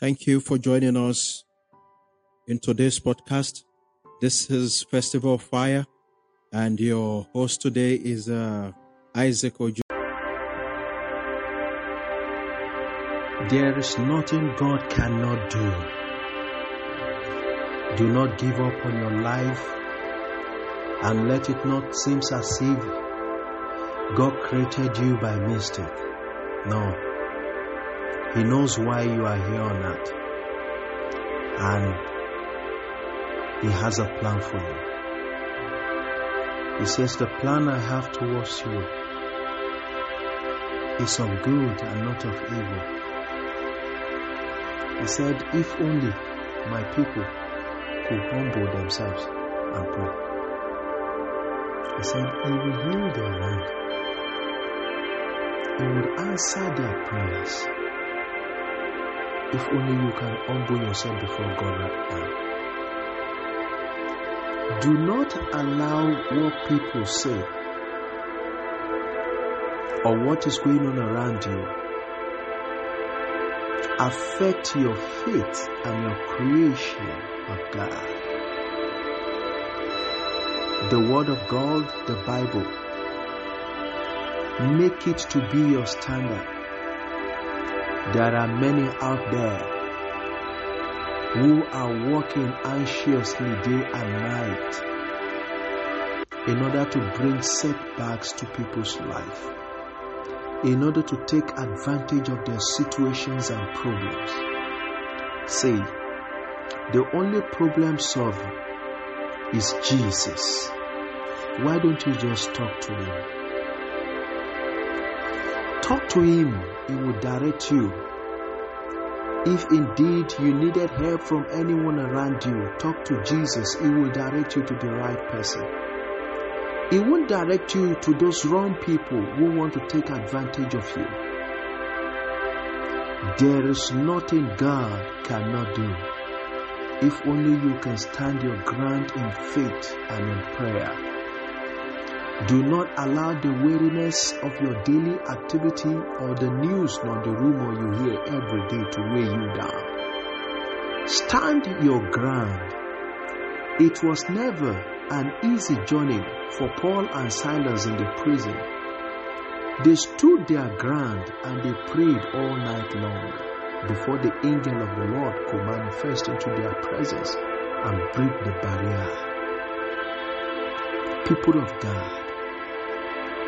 Thank you for joining us in today's podcast. This is Festival of Fire, and your host today is uh, Isaac Ojo. There is nothing God cannot do. Do not give up on your life and let it not seem as if God created you by mistake. No. He knows why you are here on earth. And He has a plan for you. He says, The plan I have towards you is of good and not of evil. He said, If only my people could humble themselves and pray. He said, He will heal their land. He will answer their prayers. If only you can humble yourself before God right now. Do not allow what people say or what is going on around you affect your faith and your creation of God. The Word of God, the Bible, make it to be your standard. There are many out there who are working anxiously day and night in order to bring setbacks to people's life, in order to take advantage of their situations and problems. Say, the only problem solver is Jesus. Why don't you just talk to him? Talk to him, he will direct you. If indeed you needed help from anyone around you, talk to Jesus, he will direct you to the right person. He won't direct you to those wrong people who want to take advantage of you. There is nothing God cannot do if only you can stand your ground in faith and in prayer. Do not allow the weariness of your daily activity or the news nor the rumor you hear every day to weigh you down. Stand your ground. It was never an easy journey for Paul and Silas in the prison. They stood their ground and they prayed all night long before the angel of the Lord could manifest into their presence and break the barrier. People of God,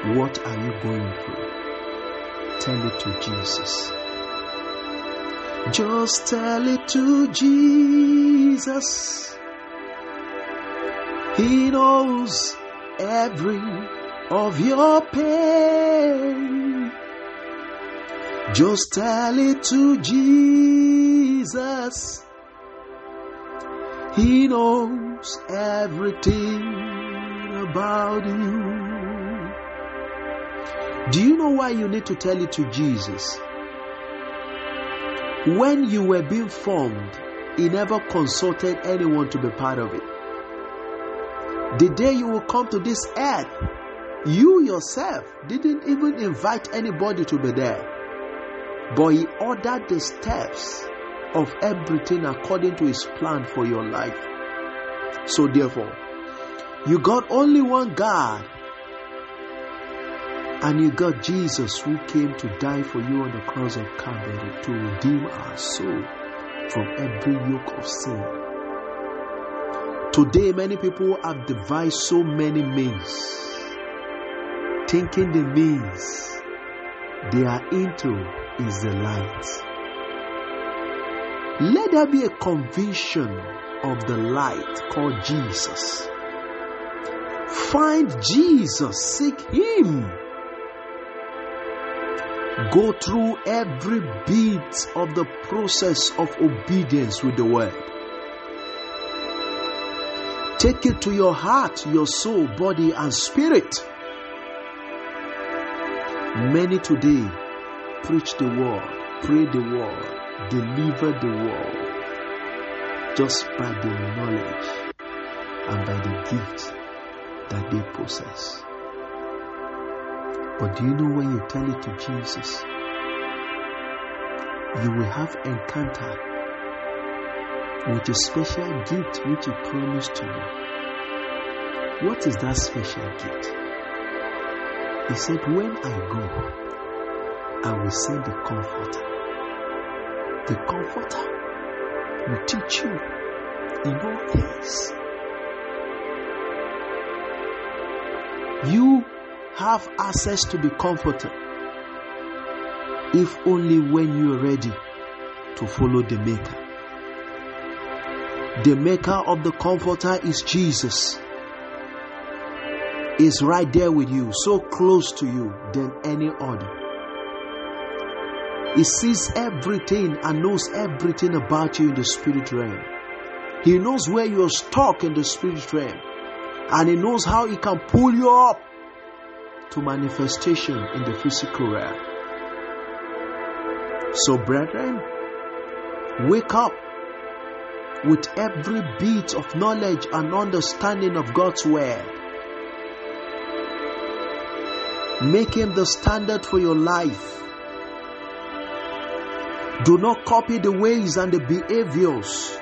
what are you going through? Tell it to Jesus. Just tell it to Jesus. He knows every of your pain. Just tell it to Jesus. He knows everything about you. Do you know why you need to tell it to Jesus? When you were being formed, He never consulted anyone to be part of it. The day you will come to this earth, you yourself didn't even invite anybody to be there. But He ordered the steps of everything according to His plan for your life. So, therefore, you got only one God and you got Jesus who came to die for you on the cross of Calvary to redeem our soul from every yoke of sin. Today, many people have devised so many means, thinking the means they are into is the light. Let there be a conviction of the light called Jesus. Find Jesus, seek Him Go through every bit of the process of obedience with the word. Take it to your heart, your soul, body, and spirit. Many today preach the word, pray the word, deliver the word just by the knowledge and by the gift that they possess. But do you know when you tell it to Jesus, you will have encounter with a special gift which He promised to you. What is that special gift? He said, When I go, I will send the Comforter. The Comforter will teach you in all things. You have access to the Comforter if only when you are ready to follow the Maker. The Maker of the Comforter is Jesus. Is right there with you, so close to you than any other. He sees everything and knows everything about you in the spirit realm. He knows where you're stuck in the spirit realm. And He knows how He can pull you up to manifestation in the physical realm. So, brethren, wake up with every bit of knowledge and understanding of God's Word. Make Him the standard for your life. Do not copy the ways and the behaviors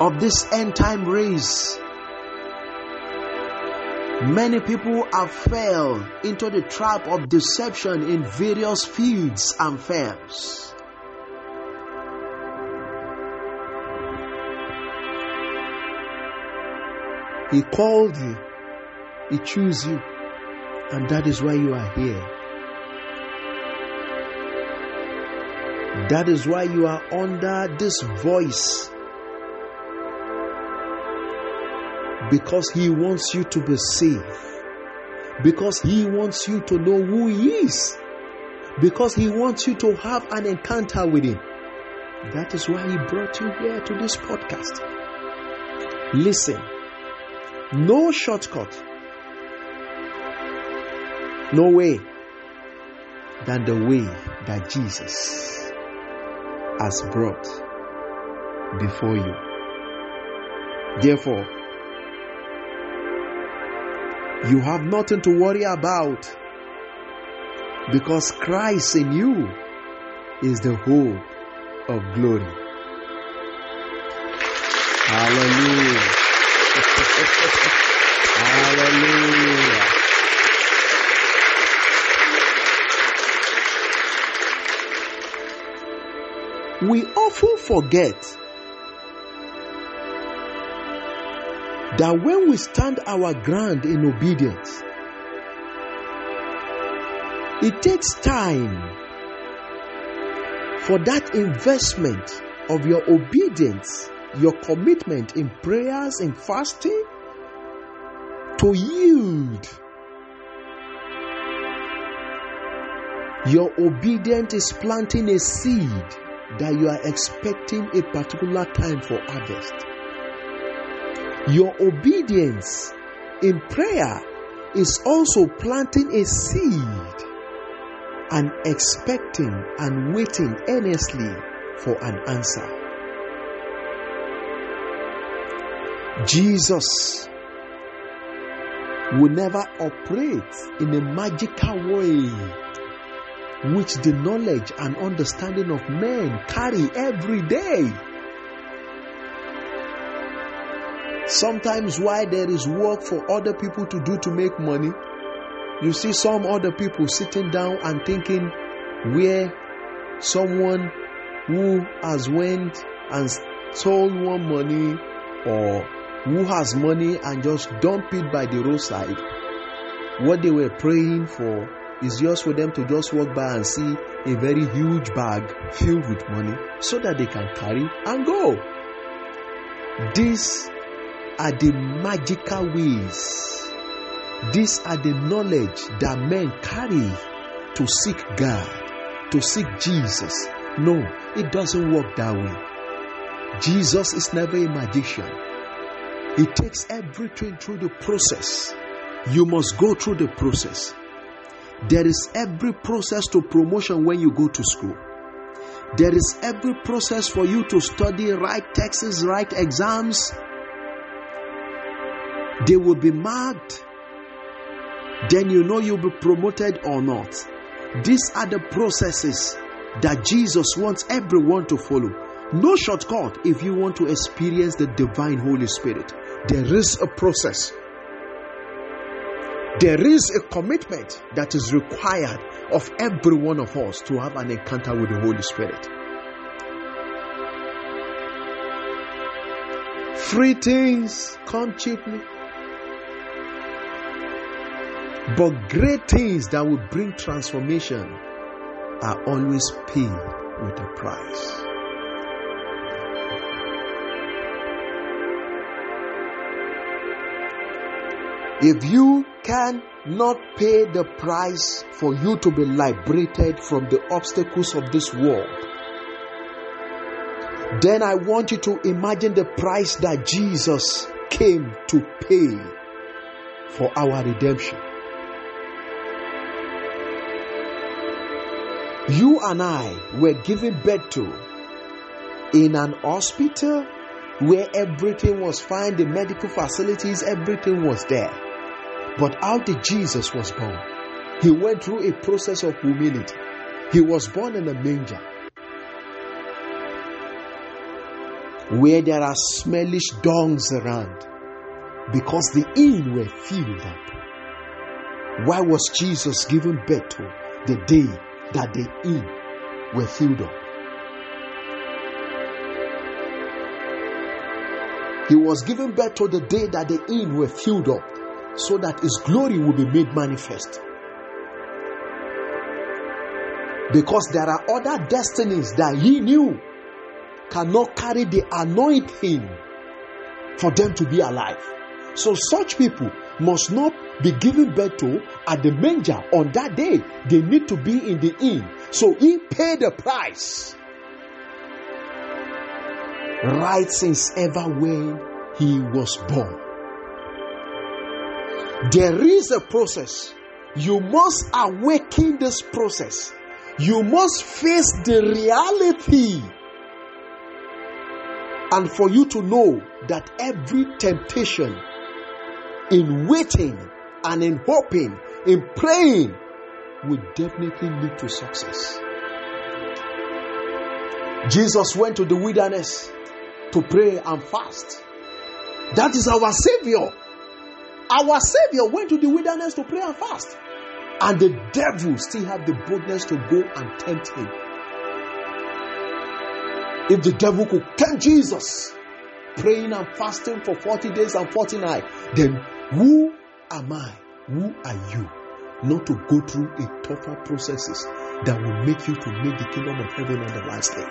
of this end time race. Many people have fell into the trap of deception in various fields and firms. He called you, He chose you, and that is why you are here. That is why you are under this voice. Because He wants you to be safe. Because He wants you to know who He is. Because He wants you to have an encounter with Him. That is why He brought you here to this podcast. Listen, no shortcut, no way than the way that Jesus has brought before you. Therefore, you have nothing to worry about because Christ in you is the hope of glory. Hallelujah. Hallelujah. We often forget that when we stand our ground in obedience, it takes time for that investment of your obedience, your commitment in prayers and fasting to yield. Your obedience is planting a seed that you are expecting a particular time for harvest. Your obedience in prayer is also planting a seed and expecting and waiting earnestly for an answer. Jesus will never operate in a magical way which the knowledge and understanding of men carry every day. Sometimes, why there is work for other people to do to make money, you see some other people sitting down and thinking where someone who has went and stole one money or who has money and just dump it by the roadside. What they were praying for is just for them to just walk by and see a very huge bag filled with money so that they can carry and go. These are the magical ways these are the knowledge that men carry to seek God, to seek Jesus. No, it doesn't work that way. Jesus is never a magician. He takes everything through the process. You must go through the process. There is every process to promotion when you go to school. There is every process for you to study, write texts, write exams. They will be marked then you know you'll be promoted or not. These are the processes that Jesus wants everyone to follow. No shortcut if you want to experience the divine Holy Spirit. There is a process. There is a commitment that is required of every one of us to have an encounter with the Holy Spirit. Free things come cheaply. But great things that will bring transformation are always paid with a price. If you cannot pay the price for you to be liberated from the obstacles of this world, then I want you to imagine the price that Jesus came to pay for our redemption. You and I were given birth to in an hospital where everything was fine, the medical facilities, everything was there. But how did Jesus was born? He went through a process of humility. He was born in a manger where there are smellish dongs around because the inn were filled up. Why was Jesus given birth to the day that the inn were filled up? He was given birth to the day that the inn were filled up so that his glory will be made manifest. Because there are other destinies that he knew cannot carry the anointing for them to be alive. So such people must not be given birth to at the manger on that day. They need to be in the inn. So he paid the price. Right since ever when he was born. There is a process. You must awaken this process. You must face the reality. And for you to know that every temptation in waiting and in hoping, in praying, will definitely lead to success. Jesus went to the wilderness to pray and fast. That is our Savior. Our Savior went to the wilderness to pray and fast. And the devil still had the boldness to go and tempt him. If the devil could tempt Jesus, praying and fasting for 40 days and 40 nights, then who am I? Who are you? Not to go through a tougher processes that will make you to make the kingdom of heaven on the last day.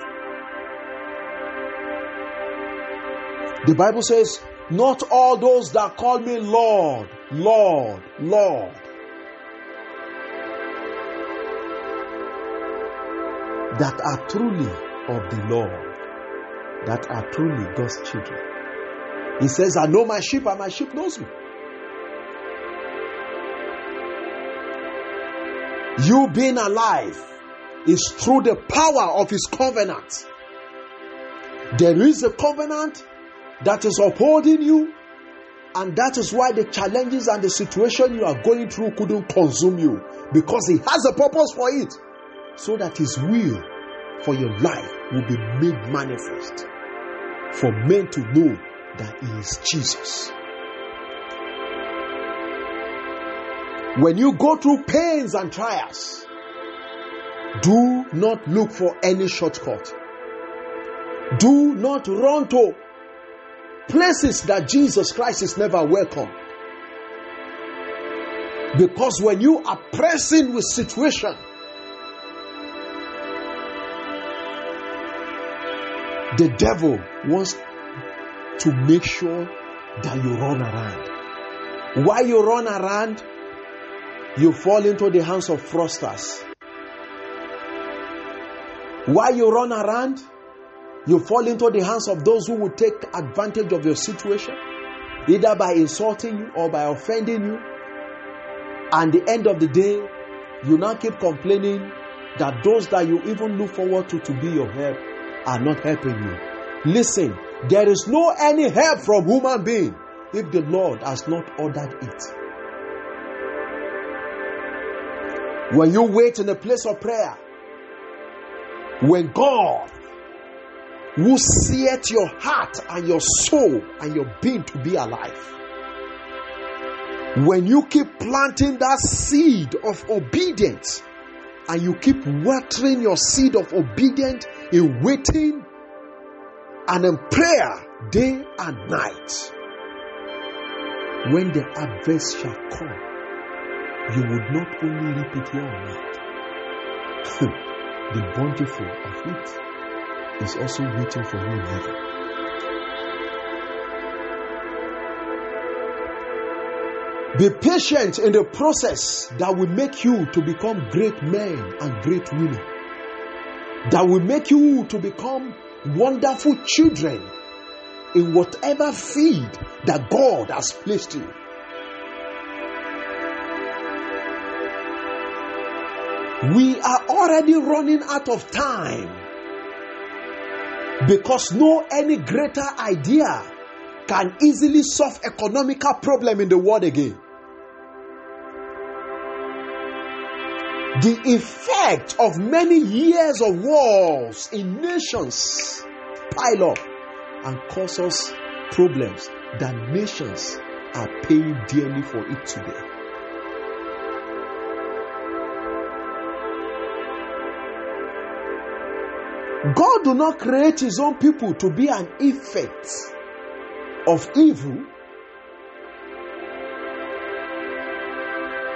The Bible says, Not all those that call me Lord, Lord, Lord. That are truly of the Lord, that are truly God's children. He says, I know my sheep and my sheep knows me. You being alive is through the power of His covenant. There is a covenant that is upholding you, and that is why the challenges and the situation you are going through couldn't consume you because He has a purpose for it so that His will for your life will be made manifest for men to know that He is Jesus. When you go through pains and trials, do not look for any shortcut. Do not run to places that Jesus Christ is never welcome. Because when you are pressing with situation, the devil wants to make sure that you run around. While you run around, you fall into the hands of fraudsters. While you run around, you fall into the hands of those who will take advantage of your situation, either by insulting you or by offending you. And the end of the day, you now keep complaining that those that you even look forward to to be your help are not helping you. Listen, there is no any help from human being if the Lord has not ordered it. When you wait in a place of prayer, when God who set your heart and your soul and your being to be alive. When you keep planting that seed of obedience and you keep watering your seed of obedience in waiting and in prayer day and night, when the harvest shall come, you would not only reap it here on earth, the bountiful of it is also waiting for you in heaven. Be patient in the process that will make you to become great men and great women. That will make you to become wonderful children in whatever field that God has placed you. We are already running out of time because no any greater idea can easily solve economical problem in the world again. the effect of many years of wars in nations pile up and cause us problems that nations are paying dearly for it today. God do not create his own people to be an effect of evil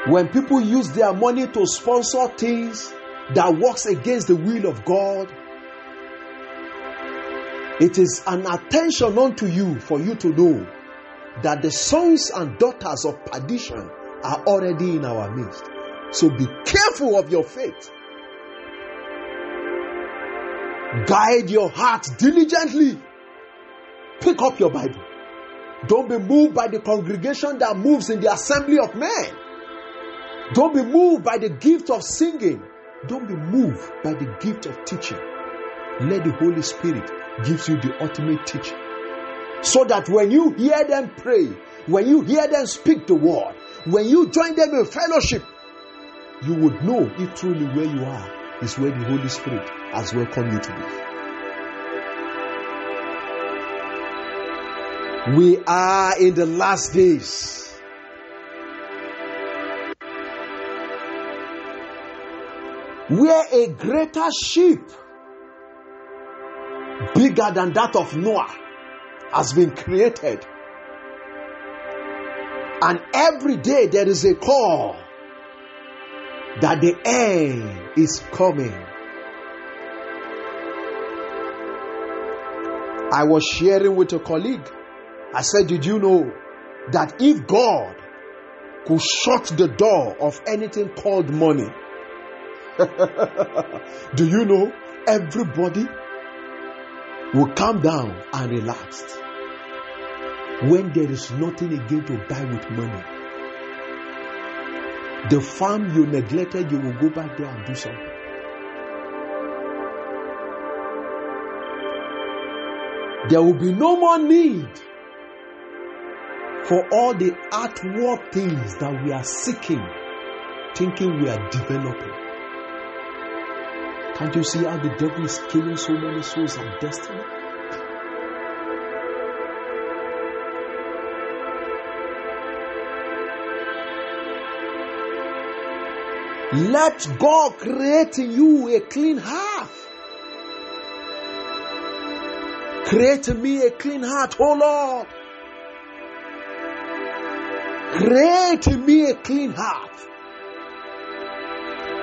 when people use their money to sponsor things that works against the will of God, it is an attention unto you for you to know that the sons and daughters of perdition are already in our midst. So be careful of your faith. Guide your heart diligently. Pick up your Bible. Don't be moved by the congregation that moves in the assembly of men. Don't be moved by the gift of singing. Don't be moved by the gift of teaching. Let the Holy Spirit gives you the ultimate teaching. So that when you hear them pray, when you hear them speak the word, when you join them in fellowship, you would know if truly where you are is where the Holy Spirit has welcomed you to be. We are in the last days. where a greater ship, bigger than that of Noah, has been created. And every day there is a call that the end is coming. I was sharing with a colleague. I said, Did you know that if God could shut the door of anything called money, Do you know everybody will calm down and relax when there is nothing again to buy with money? The farm you neglected, you will go back there and do something. There will be no more need for all the outward things that we are seeking, thinking we are developing. Can't you see how the devil is killing so many souls and destiny? Let God create in you a clean heart. Create in me a clean heart, oh Lord. Create in me a clean heart.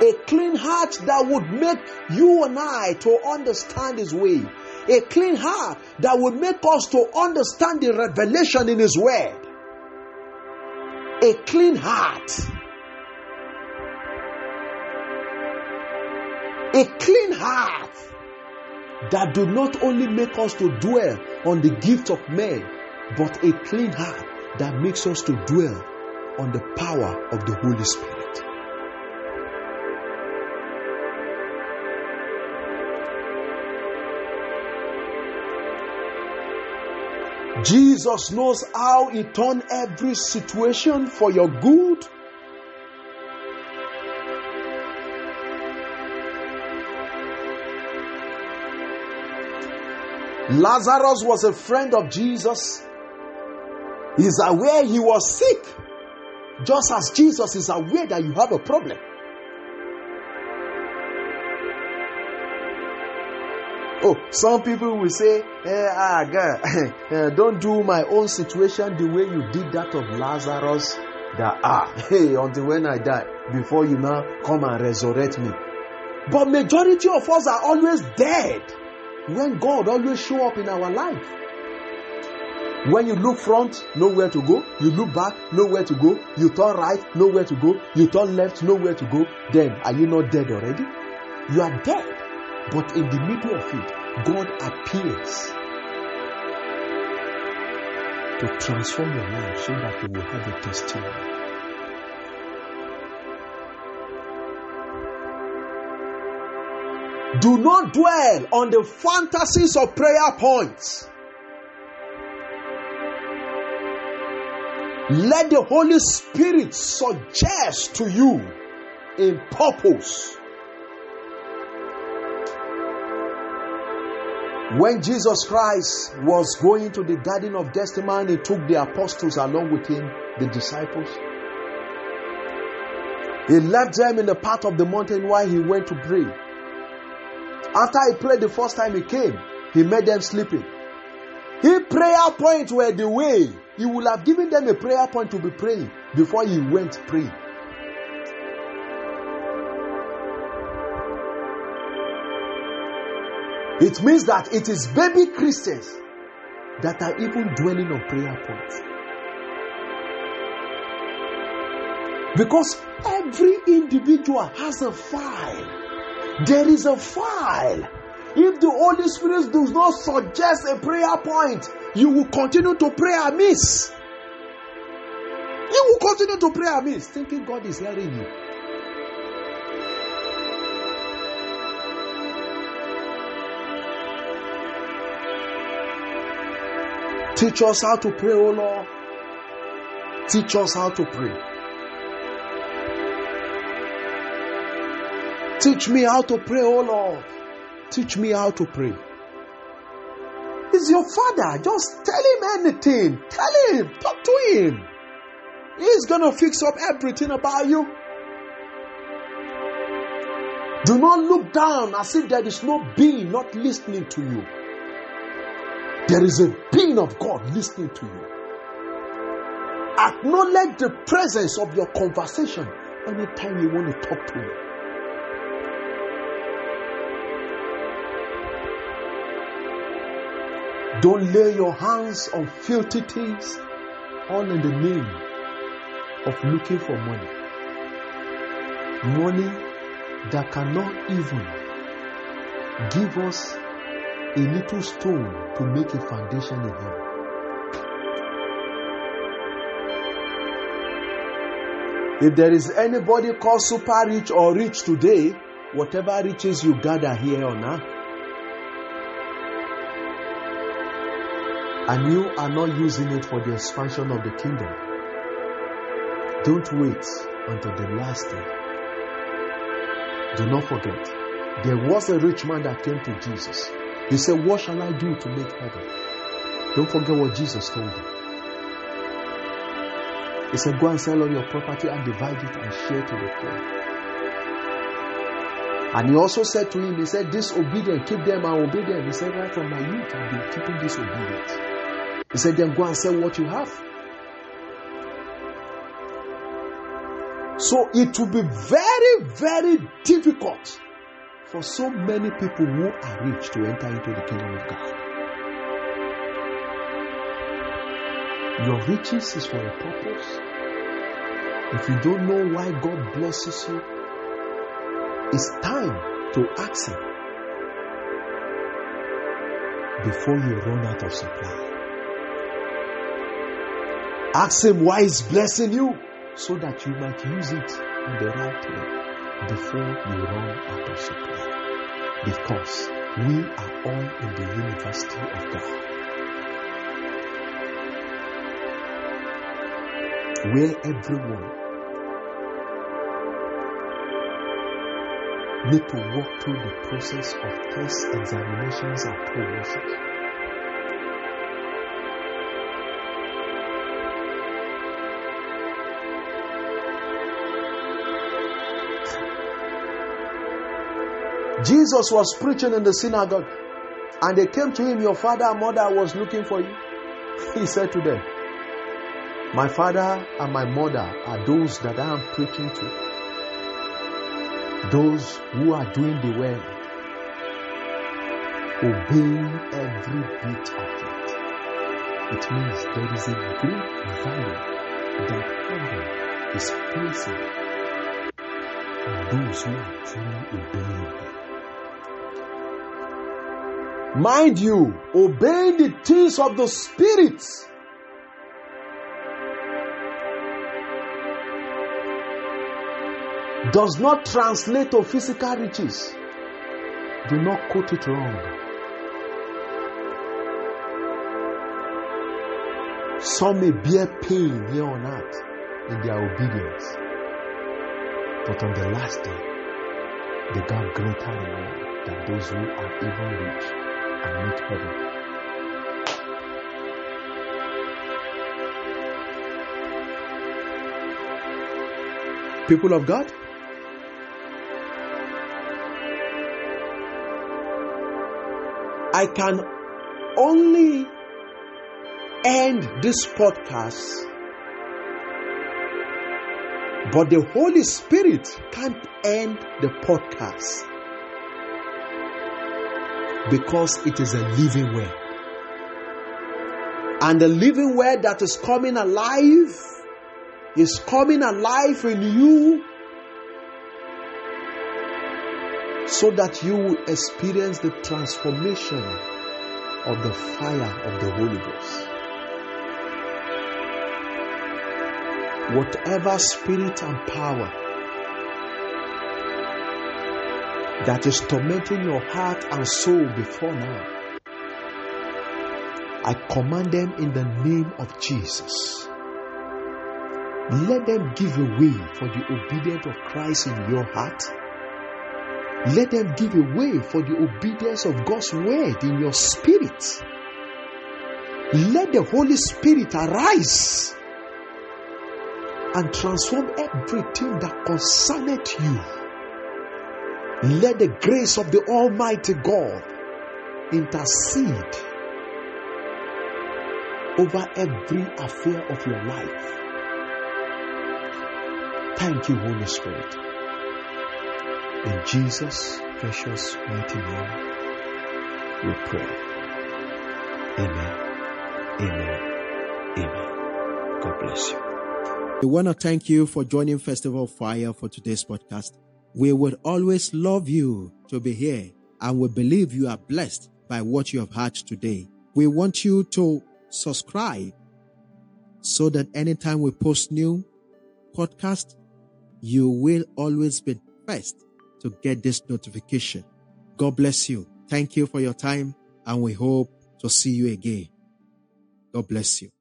A clean heart that would make you and I to understand His way. A clean heart that would make us to understand the revelation in His word. A clean heart. A clean heart that do not only make us to dwell on the gift of men, but a clean heart that makes us to dwell on the power of the Holy Spirit. Jesus knows how He turned every situation for your good. Lazarus was a friend of Jesus. He's aware he was sick, just as Jesus is aware that you have a problem. Oh, some people will say, eh, ah, God, eh, don't do my own situation the way you did that of Lazarus. That, ah, hey, until when I die, before you now come and resurrect me. But majority of us are always dead when God always show up in our life. When you look front, nowhere to go. You look back, nowhere to go. You turn right, nowhere to go. You turn left, nowhere to go. Then, are you not dead already? You are dead. But in the middle of it, God appears to transform your life so that you will have a testimony. Do not dwell on the fantasies of prayer points. Let the Holy Spirit suggest to you a purpose. When Jesus Christ was going to the Garden of Gethsemane, he took the apostles along with him, the disciples. He left them in the path of the mountain while he went to pray. After he prayed the first time he came, he made them sleeping. His prayer points were the way he would have given them a prayer point to be praying before he went praying. It means that it is baby Christians that are even dwelling on prayer points. Because every individual has a file. There is a file. If the Holy Spirit does not suggest a prayer point, you will continue to pray amiss. You will continue to pray amiss, thinking God is hearing you. Teach us how to pray, O Lord. Teach us how to pray. Teach me how to pray, oh Lord. Teach me how to pray. He's your father. Just tell him anything. Tell him. Talk to him. He's going to fix up everything about you. Do not look down as if there is no being not listening to you. There is a being of God listening to you. Acknowledge the presence of your conversation anytime you want to talk to him. Don't lay your hands on filthy things, all in the name of looking for money. Money that cannot even give us a little stone to make a foundation in heaven. If there is anybody called super rich or rich today, whatever riches you gather here on earth, and you are not using it for the expansion of the kingdom, don't wait until the last day. Do not forget, there was a rich man that came to Jesus. He said, What shall I do to make heaven? Don't forget what Jesus told him. He said, Go and sell all your property and divide it and share to the poor. And he also said to him, He said, Disobedient, keep them and obey them. He said, Right from my youth, I've been keeping disobedient. He said, Then go and sell what you have. So it will be very, very difficult for so many people who are rich to enter into the kingdom of God. Your riches is for a purpose. If you don't know why God blesses you, it's time to ask Him before you run out of supply. Ask Him why He's blessing you so that you might use it in the right way before you run out of supply. Because we are all in the university of God. Where everyone need to walk through the process of tests, examinations, and promotions Jesus was preaching in the synagogue and they came to him, Your father and mother was looking for you. He said to them, My father and my mother are those that I am preaching to, those who are doing the well, obeying every bit of it. It means there is a great value that heaven is placing on those who are truly obeying. Mind you, obeying the things of the Spirit. Does not translate to physical riches. Do not quote it wrong. Some may bear pain here on earth in their obedience, but on the last day, they got greater reward than those who are even rich. People of God, I can only end this podcast, but the Holy Spirit can't end the podcast because it is a living word. And the living word that is coming alive is coming alive in you so that you will experience the transformation of the fire of the Holy Ghost. Whatever spirit and power that is tormenting your heart and soul before now, I command them in the name of Jesus. Let them give way for the obedience of Christ in your heart. Let them give way for the obedience of God's word in your spirit. Let the Holy Spirit arise and transform everything that concerneth you. Let the grace of the Almighty God intercede over every affair of your life. Thank you, Holy Spirit. In Jesus' precious mighty name, we pray. Amen. Amen. Amen. God bless you. We want to thank you for joining Festival Fire for today's podcast. We would always love you to be here and we believe you are blessed by what you have heard today. We want you to subscribe so that anytime we post new podcast, you will always be first to get this notification. God bless you. Thank you for your time and we hope to see you again. God bless you.